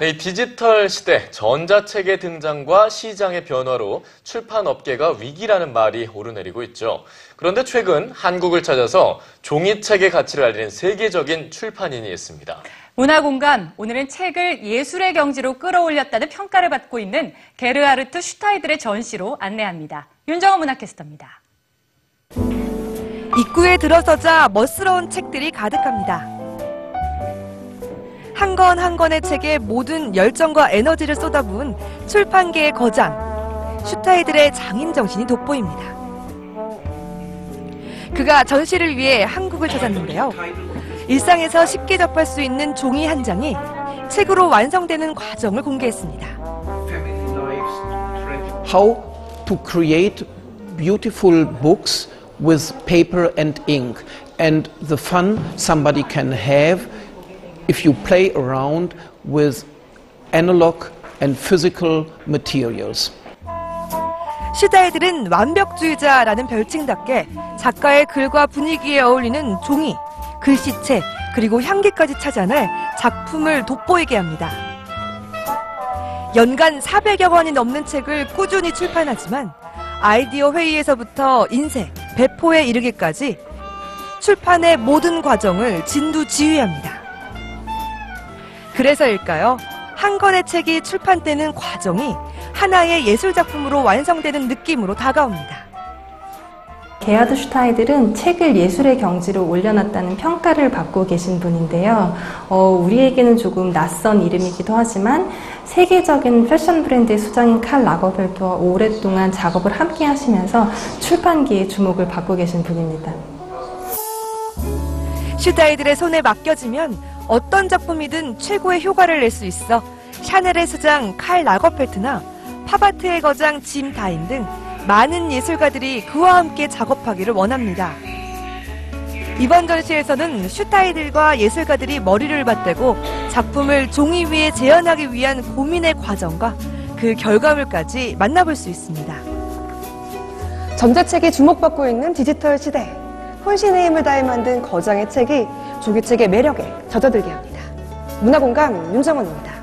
네, 이 디지털 시대, 전자책의 등장과 시장의 변화로 출판업계가 위기라는 말이 오르내리고 있죠. 그런데 최근 한국을 찾아서 종이책의 가치를 알리는 세계적인 출판인이 있습니다. 문화공감, 오늘은 책을 예술의 경지로 끌어올렸다는 평가를 받고 있는 게르하르트 슈타이들의 전시로 안내합니다. 윤정원 문화캐스터입니다. 입구에 들어서자 멋스러운 책들이 가득합니다. 한 권 한 권의 책에 모든 열정과 에너지를 쏟아부은 출판계의 거장, 슈타이들의 장인 정신이 돋보입니다. 그가 전시를 위해 한국을 찾았는데요. 일상에서 쉽게 접할 수 있는 종이 한 장이 책으로 완성되는 과정을 공개했습니다. how to create beautiful books with paper and ink and the fun somebody can have if you play around with analog and physical materials. 슈타이들은 완벽주의자라는 별칭답게 작가의 글과 분위기에 어울리는 종이, 글씨체, 그리고 향기까지 찾아내 작품을 돋보이게 합니다. 연간 400여 권이 넘는 책을 꾸준히 출판하지만 아이디어 회의에서부터 인쇄, 배포에 이르기까지 출판의 모든 과정을 진두지휘합니다. 그래서일까요? 한 권의 책이 출판되는 과정이 하나의 예술 작품으로 완성되는 느낌으로 다가옵니다. 게하드 슈타이들은 책을 예술의 경지로 올려놨다는 평가를 받고 계신 분인데요. 어, 우리에게는 조금 낯선 이름이기도 하지만 세계적인 패션 브랜드의 수장인 칼 라거벨트와 오랫동안 작업을 함께 하시면서 출판계의 주목을 받고 계신 분입니다. 슈타이들의 손에 맡겨지면 어떤 작품이든 최고의 효과를 낼 수 있어 샤넬의 수장 칼 라거펠트나 팝아트의 거장 짐 다인 등 많은 예술가들이 그와 함께 작업하기를 원합니다. 이번 전시에서는 슈타이들과 예술가들이 머리를 맞대고 작품을 종이 위에 재현하기 위한 고민의 과정과 그 결과물까지 만나볼 수 있습니다. 전자책이 주목받고 있는 디지털 시대. 혼신의 힘을 다해 만든 거장의 책이 조기책의 매력에 젖어들게 합니다. 문화공감 윤정원입니다.